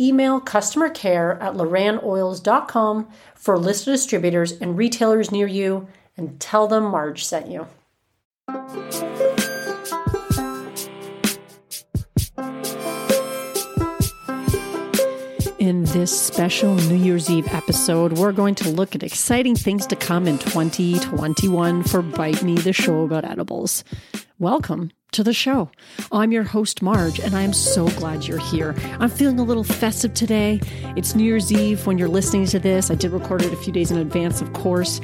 email customer care at lorannoils.com for a list of distributors and retailers near you and tell them Marge sent you. In this special New Year's Eve episode, we're going to look at exciting things to come in 2021 for Bite Me, the show about edibles. Welcome to the show. I'm your host, Marge, and I am so glad you're here. I'm feeling a little festive today. It's New Year's Eve when you're listening to this. I did record it a few days in advance, of course,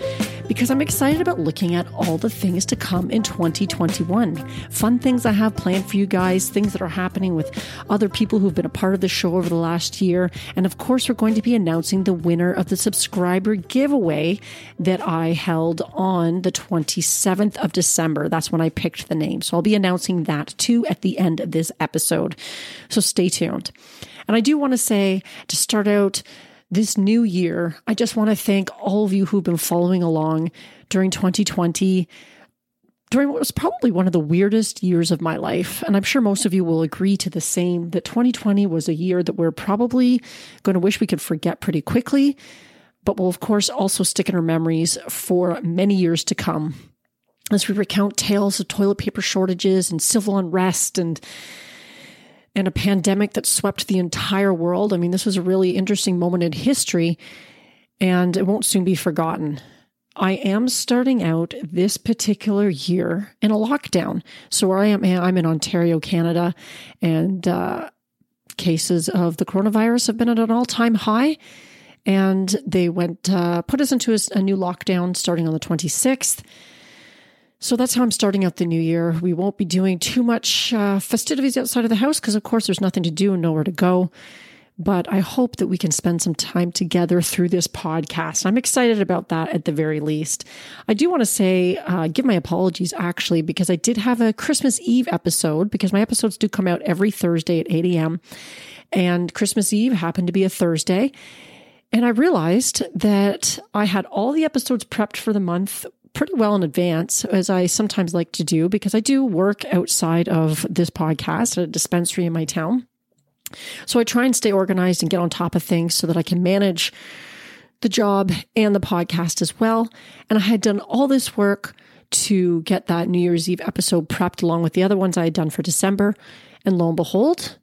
because I'm excited about looking at all the things to come in 2021. Fun things I have planned for you guys, things that are happening with other people who've been a part of the show over the last year. And of course, we're going to be announcing the winner of the subscriber giveaway that I held on the 27th of December. That's when I picked the name. So I'll be announcing that too at the end of this episode. So stay tuned. And I do want to say to start out this new year, I just want to thank all of you who've been following along during 2020 during what was probably one of the weirdest years of my life. And I'm sure most of you will agree to the same that 2020 was a year that we're probably going to wish we could forget pretty quickly, but will, of course, also stick in our memories for many years to come as we recount tales of toilet paper shortages and civil unrest and and a pandemic that swept the entire world. I mean, this was a really interesting moment in history and it won't soon be forgotten. I am starting out this particular year in a lockdown. So where I am, I'm in Ontario, Canada, and uh, cases of the coronavirus have been at an all-time high. And they went uh, put us into a, a new lockdown starting on the 26th. So that's how I'm starting out the new year. We won't be doing too much uh, festivities outside of the house because, of course, there's nothing to do and nowhere to go. But I hope that we can spend some time together through this podcast. I'm excited about that at the very least. I do want to say, uh, give my apologies actually, because I did have a Christmas Eve episode because my episodes do come out every Thursday at 8 a.m. And Christmas Eve happened to be a Thursday. And I realized that I had all the episodes prepped for the month pretty well in advance, as I sometimes like to do, because I do work outside of this podcast at a dispensary in my town. So I try and stay organized and get on top of things so that I can manage the job and the podcast as well. And I had done all this work to get that New Year's Eve episode prepped along with the other ones I had done for December. And lo and behold,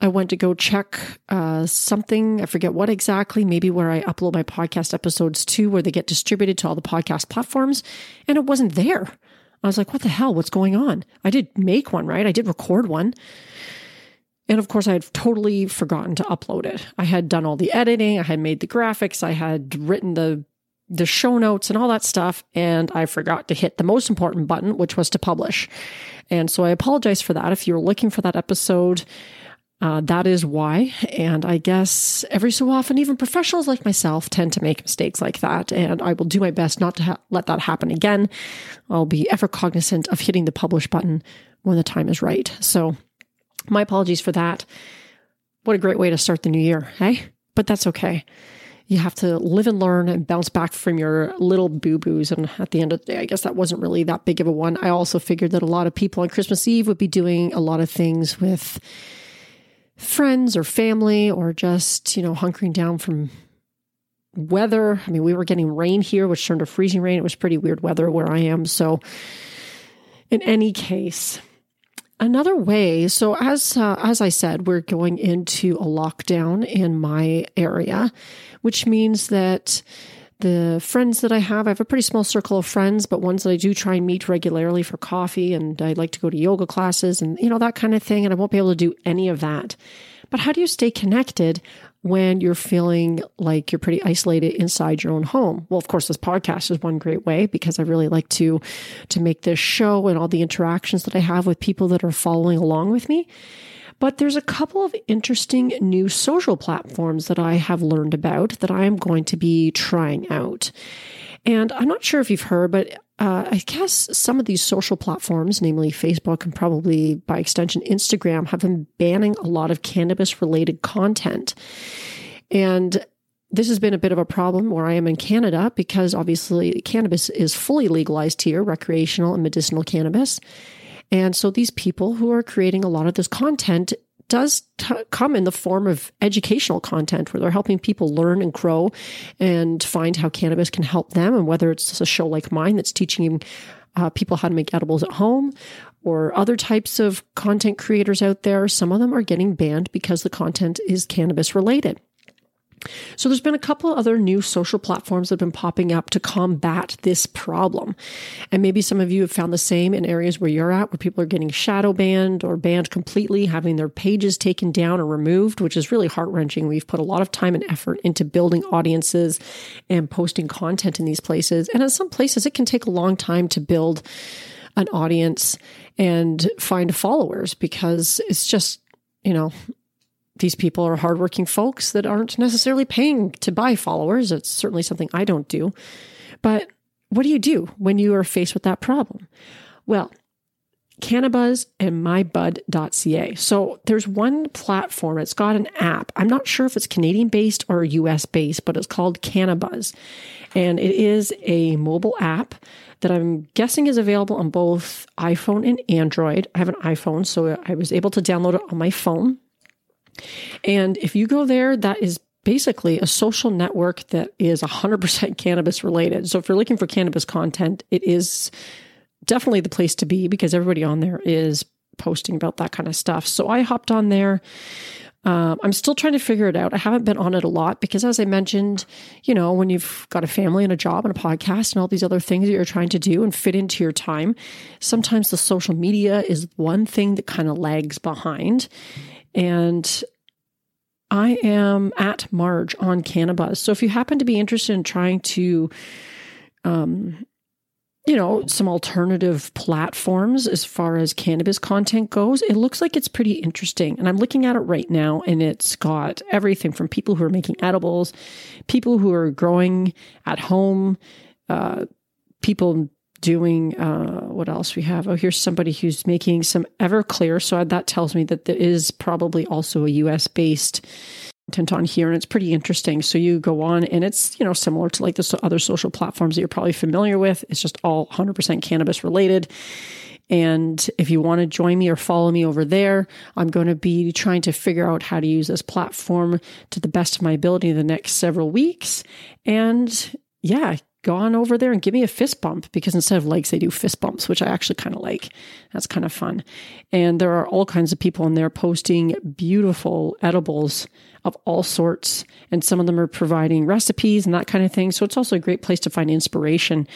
I went to go check uh, something. I forget what exactly, maybe where I upload my podcast episodes to, where they get distributed to all the podcast platforms, and it wasn't there. I was like, what the hell? What's going on? I did make one, right? I did record one. And of course, I had totally forgotten to upload it. I had done all the editing, I had made the graphics, I had written the the show notes and all that stuff, and I forgot to hit the most important button, which was to publish. And so I apologize for that. If you're looking for that episode, uh, that is why. And I guess every so often, even professionals like myself tend to make mistakes like that. And I will do my best not to ha- let that happen again. I'll be ever cognizant of hitting the publish button when the time is right. So, my apologies for that. What a great way to start the new year, hey? But that's okay. You have to live and learn and bounce back from your little boo boos. And at the end of the day, I guess that wasn't really that big of a one. I also figured that a lot of people on Christmas Eve would be doing a lot of things with friends or family or just, you know, hunkering down from weather. I mean, we were getting rain here, which turned to freezing rain. It was pretty weird weather where I am. So, in any case, another way. So, as uh, as I said, we're going into a lockdown in my area, which means that the friends that I have, I have a pretty small circle of friends, but ones that I do try and meet regularly for coffee and I like to go to yoga classes and, you know, that kind of thing. And I won't be able to do any of that. But how do you stay connected when you're feeling like you're pretty isolated inside your own home? Well, of course, this podcast is one great way because I really like to, to make this show and all the interactions that I have with people that are following along with me. But there's a couple of interesting new social platforms that I have learned about that I am going to be trying out. And I'm not sure if you've heard, but uh, I guess some of these social platforms, namely Facebook and probably by extension Instagram, have been banning a lot of cannabis related content. And this has been a bit of a problem where I am in Canada because obviously cannabis is fully legalized here, recreational and medicinal cannabis. And so these people who are creating a lot of this content does t- come in the form of educational content where they're helping people learn and grow and find how cannabis can help them. And whether it's a show like mine that's teaching uh, people how to make edibles at home or other types of content creators out there, some of them are getting banned because the content is cannabis related. So there's been a couple other new social platforms that have been popping up to combat this problem. And maybe some of you have found the same in areas where you're at, where people are getting shadow banned or banned completely, having their pages taken down or removed, which is really heart wrenching. We've put a lot of time and effort into building audiences and posting content in these places. And in some places, it can take a long time to build an audience and find followers because it's just, you know, these people are hardworking folks that aren't necessarily paying to buy followers. It's certainly something I don't do. But what do you do when you are faced with that problem? Well, Cannabuzz and mybud.ca. So there's one platform, it's got an app. I'm not sure if it's Canadian based or US based, but it's called Cannabuzz. And it is a mobile app that I'm guessing is available on both iPhone and Android. I have an iPhone, so I was able to download it on my phone. And if you go there, that is basically a social network that is 100% cannabis related. So if you're looking for cannabis content, it is definitely the place to be because everybody on there is posting about that kind of stuff. So I hopped on there. Um, I'm still trying to figure it out. I haven't been on it a lot because, as I mentioned, you know, when you've got a family and a job and a podcast and all these other things that you're trying to do and fit into your time, sometimes the social media is one thing that kind of lags behind. And I am at Marge on Cannabuzz. So if you happen to be interested in trying to, um, you know, some alternative platforms as far as cannabis content goes, it looks like it's pretty interesting. And I'm looking at it right now, and it's got everything from people who are making edibles, people who are growing at home, uh, people doing uh, what else we have? Oh, here's somebody who's making some Everclear. So that tells me that there is probably also a US based content on here, and it's pretty interesting. So you go on, and it's you know similar to like the other social platforms that you're probably familiar with. It's just all 100% cannabis related. And if you want to join me or follow me over there, I'm going to be trying to figure out how to use this platform to the best of my ability in the next several weeks. And yeah, go on over there and give me a fist bump because instead of likes, they do fist bumps, which I actually kind of like. That's kind of fun. And there are all kinds of people in there posting beautiful edibles of all sorts. And some of them are providing recipes and that kind of thing. So it's also a great place to find inspiration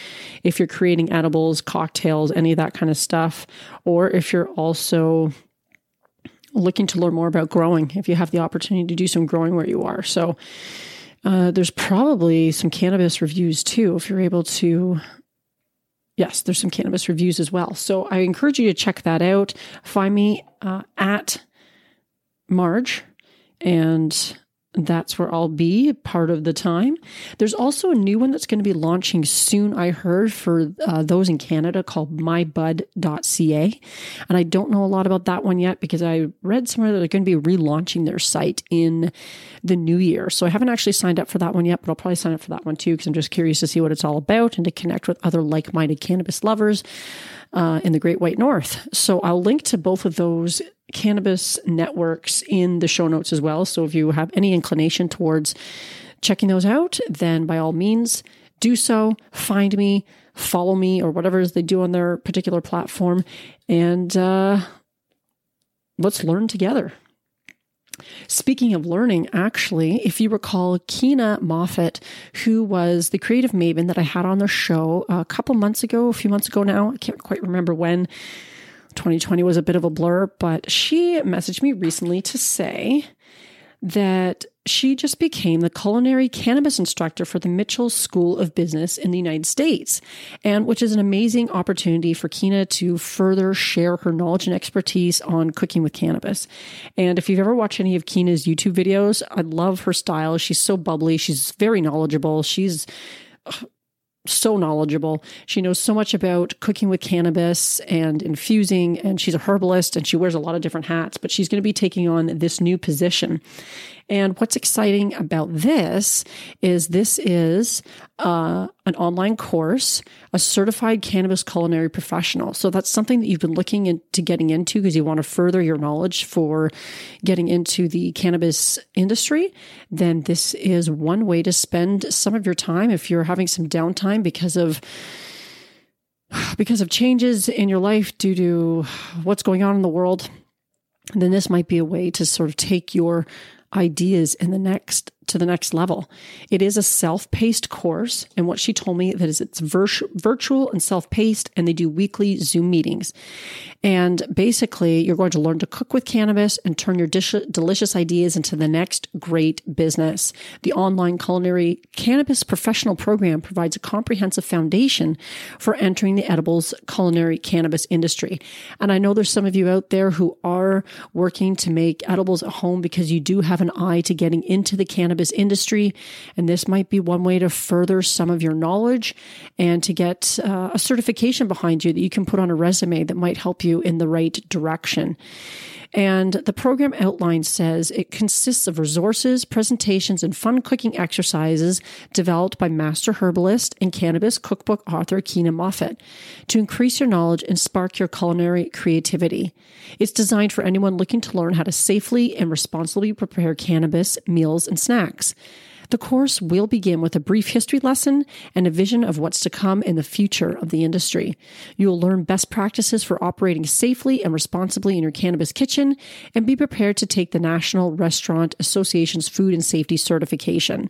if you're creating edibles, cocktails, any of that kind of stuff. Or if you're also looking to learn more about growing, if you have the opportunity to do some growing where you are. So, uh, there's probably some cannabis reviews too, if you're able to. Yes, there's some cannabis reviews as well. So I encourage you to check that out. Find me uh, at Marge and that's where I'll be part of the time. There's also a new one that's going to be launching soon, I heard, for uh, those in Canada called mybud.ca. And I don't know a lot about that one yet because I read somewhere that they're going to be relaunching their site in the new year. So I haven't actually signed up for that one yet, but I'll probably sign up for that one too because I'm just curious to see what it's all about and to connect with other like minded cannabis lovers uh, in the Great White North. So I'll link to both of those cannabis networks in the show notes as well. So if you have any inclination towards checking those out, then by all means do so. Find me, follow me, or whatever it is they do on their particular platform, and uh, let's learn together. Speaking of learning, actually, if you recall, Kina Moffat, who was the creative maven that I had on the show a couple months ago, a few months ago now, I can't quite remember when. 2020 was a bit of a blur, but she messaged me recently to say that she just became the culinary cannabis instructor for the Mitchell School of Business in the United States, and which is an amazing opportunity for Kina to further share her knowledge and expertise on cooking with cannabis. And if you've ever watched any of Kina's YouTube videos, I love her style. She's so bubbly, she's very knowledgeable, she's uh, so knowledgeable. She knows so much about cooking with cannabis and infusing, and she's a herbalist and she wears a lot of different hats, but she's going to be taking on this new position. And what's exciting about this is this is uh, an online course, a certified cannabis culinary professional. So that's something that you've been looking into getting into because you want to further your knowledge for getting into the cannabis industry. Then this is one way to spend some of your time if you're having some downtime because of because of changes in your life due to what's going on in the world then this might be a way to sort of take your ideas in the next to the next level. It is a self-paced course, and what she told me that is it's virtu- virtual and self-paced, and they do weekly Zoom meetings. And basically, you're going to learn to cook with cannabis and turn your dish- delicious ideas into the next great business. The online culinary cannabis professional program provides a comprehensive foundation for entering the edibles culinary cannabis industry. And I know there's some of you out there who are working to make edibles at home because you do have an eye to getting into the cannabis cannabis industry. And this might be one way to further some of your knowledge and to get uh, a certification behind you that you can put on a resume that might help you in the right direction. And the program outline says it consists of resources, presentations, and fun cooking exercises developed by master herbalist and cannabis cookbook author Keena Moffat to increase your knowledge and spark your culinary creativity. It's designed for anyone looking to learn how to safely and responsibly prepare cannabis meals and snacks. The course will begin with a brief history lesson and a vision of what's to come in the future of the industry. You will learn best practices for operating safely and responsibly in your cannabis kitchen and be prepared to take the National Restaurant Association's food and safety certification.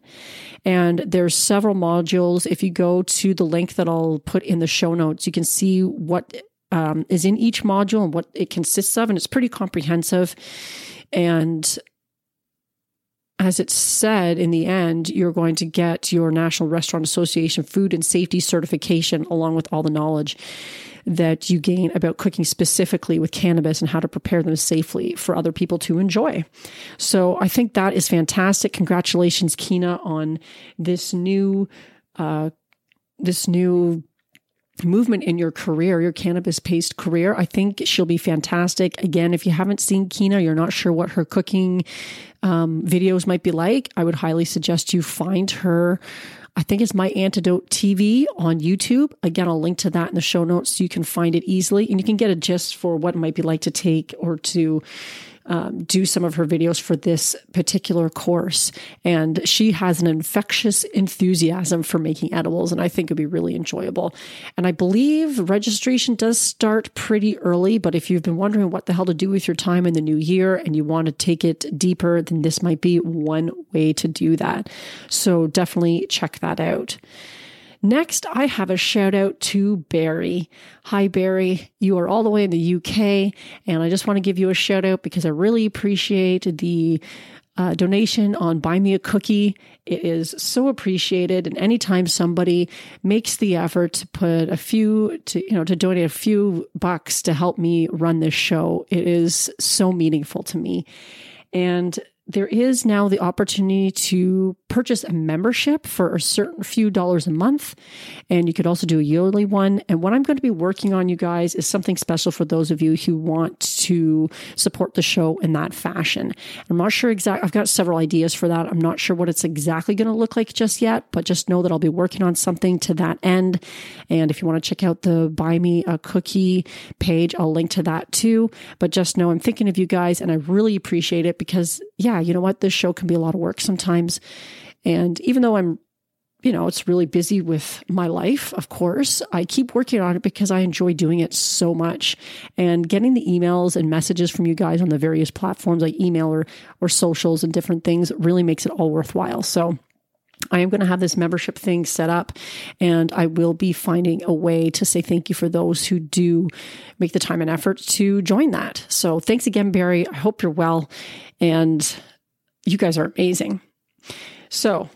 And there's several modules. If you go to the link that I'll put in the show notes, you can see what um, is in each module and what it consists of. And it's pretty comprehensive. And as it said in the end, you're going to get your National Restaurant Association food and safety certification along with all the knowledge that you gain about cooking specifically with cannabis and how to prepare them safely for other people to enjoy. So I think that is fantastic. Congratulations, Kina, on this new, uh, this new movement in your career, your cannabis based career. I think she'll be fantastic. Again, if you haven't seen Kina, you're not sure what her cooking um, videos might be like, I would highly suggest you find her. I think it's My Antidote TV on YouTube. Again, I'll link to that in the show notes so you can find it easily and you can get a gist for what it might be like to take or to um, do some of her videos for this particular course. And she has an infectious enthusiasm for making edibles, and I think it'd be really enjoyable. And I believe registration does start pretty early, but if you've been wondering what the hell to do with your time in the new year and you want to take it deeper, then this might be one way to do that. So definitely check that out. Next, I have a shout out to Barry. Hi, Barry. You are all the way in the UK, and I just want to give you a shout out because I really appreciate the uh, donation on Buy Me a Cookie. It is so appreciated. And anytime somebody makes the effort to put a few, to, you know, to donate a few bucks to help me run this show, it is so meaningful to me. And there is now the opportunity to purchase a membership for a certain few dollars a month. And you could also do a yearly one. And what I'm going to be working on, you guys, is something special for those of you who want to support the show in that fashion. I'm not sure exactly, I've got several ideas for that. I'm not sure what it's exactly going to look like just yet, but just know that I'll be working on something to that end. And if you want to check out the Buy Me a Cookie page, I'll link to that too. But just know I'm thinking of you guys and I really appreciate it because, yeah, you know what? This show can be a lot of work sometimes. And even though I'm, you know, it's really busy with my life, of course, I keep working on it because I enjoy doing it so much. And getting the emails and messages from you guys on the various platforms like email or, or socials and different things really makes it all worthwhile. So, I am going to have this membership thing set up and I will be finding a way to say thank you for those who do make the time and effort to join that. So thanks again, Barry. I hope you're well and you guys are amazing. So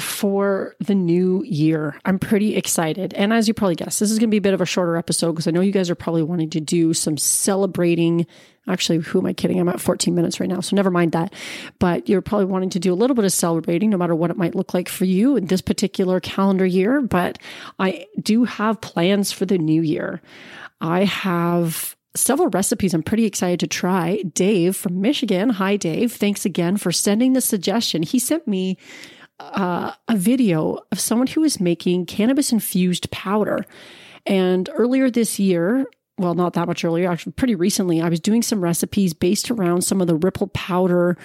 for the new year. I'm pretty excited. And as you probably guessed, this is going to be a bit of a shorter episode because I know you guys are probably wanting to do some celebrating. Actually, who am I kidding? I'm at 14 minutes right now, so never mind that. But you're probably wanting to do a little bit of celebrating, no matter what it might look like for you in this particular calendar year. But I do have plans for the new year. I have several recipes I'm pretty excited to try. Dave from Michigan. Hi, Dave. Thanks again for sending the suggestion. He sent me uh, a video of someone who is making cannabis infused powder. And earlier this year, well, not that much earlier, actually, pretty recently, I was doing some recipes based around some of the Ripple powder.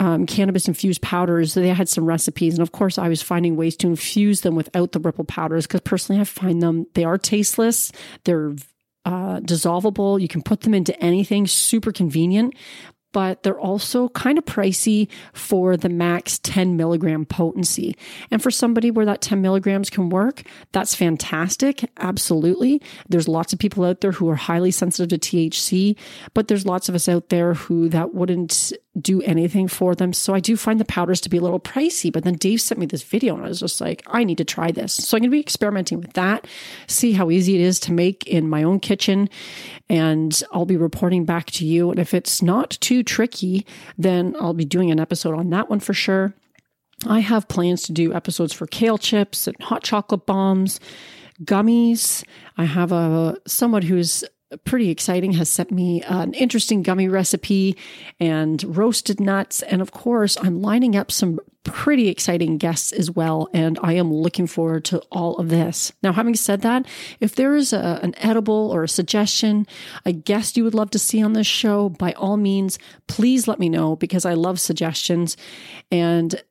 Um, cannabis infused powders. They had some recipes, and of course, I was finding ways to infuse them without the Ripple powders because personally, I find them they are tasteless. They're dissolvable. You can put them into anything, super convenient but they're also kind of pricey for the max 10 milligram potency. And for somebody where that 10 milligrams can work, that's fantastic. Absolutely. There's lots of people out there who are highly sensitive to THC, but there's lots of us out there who that wouldn't do anything for them. So I do find the powders to be a little pricey. But then Dave sent me this video and I was just like, I need to try this. So I'm going to be experimenting with that, see how easy it is to make in my own kitchen. And I'll be reporting back to you. And if it's not too tricky, then I'll be doing an episode on that one for sure. I have plans to do episodes for kale chips and hot chocolate bombs, gummies. I have a someone who's pretty exciting has sent me an interesting gummy recipe and roasted nuts. And of course i'm lining up some pretty exciting guests as well and i am looking forward to all of this. Now having said that if there is a, an edible or a suggestion a guest you would love to see on this show by all means please let me know because i love suggestions. And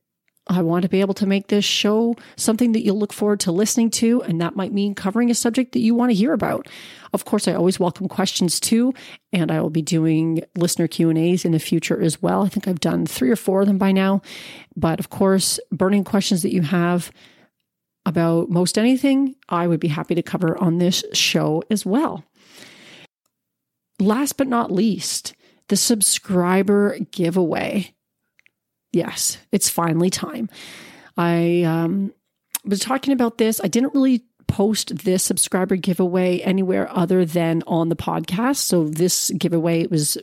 I want to be able to make this show something that you'll look forward to listening to, and that might mean covering a subject that you want to hear about. Of course, I always welcome questions too, and I will be doing listener Q&As in the future as well. I think I've done 3 or 4 of them by now. But of course, burning questions that you have about most anything, I would be happy to cover on this show as well. Last but not least, the subscriber giveaway yes, it's finally time. I um, was talking about this. I didn't really post this subscriber giveaway anywhere other than on the podcast. So this giveaway was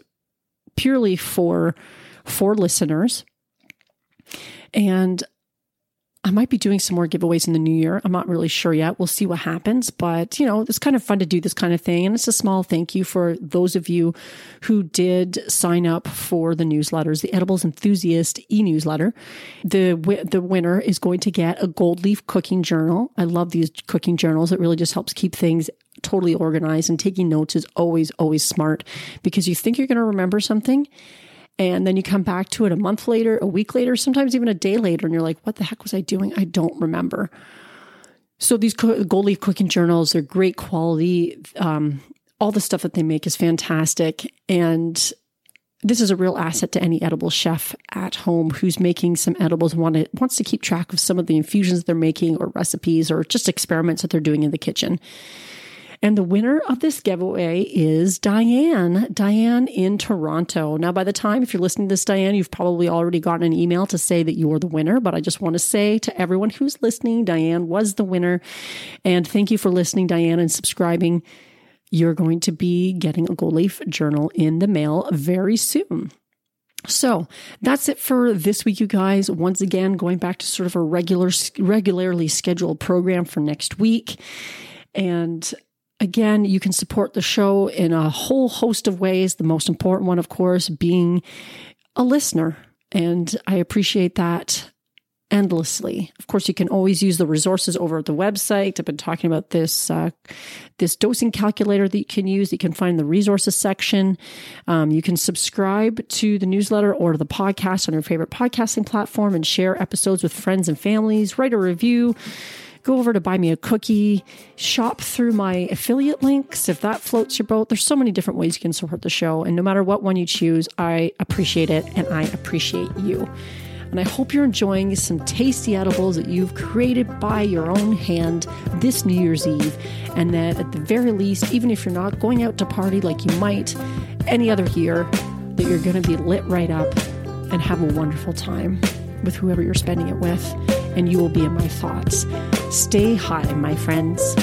purely for for listeners. And might be doing some more giveaways in the new year. I'm not really sure yet. We'll see what happens. But, you know, it's kind of fun to do this kind of thing. And it's a small thank you for those of you who did sign up for the newsletters, the Edibles Enthusiast e newsletter. The, the winner is going to get a gold leaf cooking journal. I love these cooking journals. It really just helps keep things totally organized. And taking notes is always, always smart because you think you're going to remember something and then you come back to it a month later, a week later, sometimes even a day later, and you're like, what the heck was I doing? I don't remember. So these gold leaf cooking journals, they're great quality. Um, all the stuff that they make is fantastic. And this is a real asset to any edible chef at home who's making some edibles and want to, wants to keep track of some of the infusions they're making or recipes or just experiments that they're doing in the kitchen. And the winner of this giveaway is Diane, Diane in Toronto. Now, by the time, if you're listening to this, Diane, you've probably already gotten an email to say that you're the winner. But I just want to say to everyone who's listening, Diane was the winner. And thank you for listening, Diane, and subscribing. You're going to be getting a Gold Leaf journal in the mail very soon. So that's it for this week, you guys. Once again, going back to sort of a regular, regularly scheduled program for next week. And Again, you can support the show in a whole host of ways. The most important one, of course, being a listener. And I appreciate that endlessly. Of course, you can always use the resources over at the website. I've been talking about this uh, this dosing calculator that you can use. You can find the resources section. Um, you can subscribe to the newsletter or the podcast on your favorite podcasting platform and share episodes with friends and families. Write a review go over to buy me a cookie, shop through my affiliate links if that floats your boat. There's so many different ways you can support the show. And no matter what one you choose, I appreciate it and I appreciate you. And I hope you're enjoying some tasty edibles that you've created by your own hand this New Year's Eve. And that at the very least, even if you're not going out to party like you might any other year, that you're going to be lit right up and have a wonderful time. With whoever you're spending it with, and you will be in my thoughts. Stay high, my friends.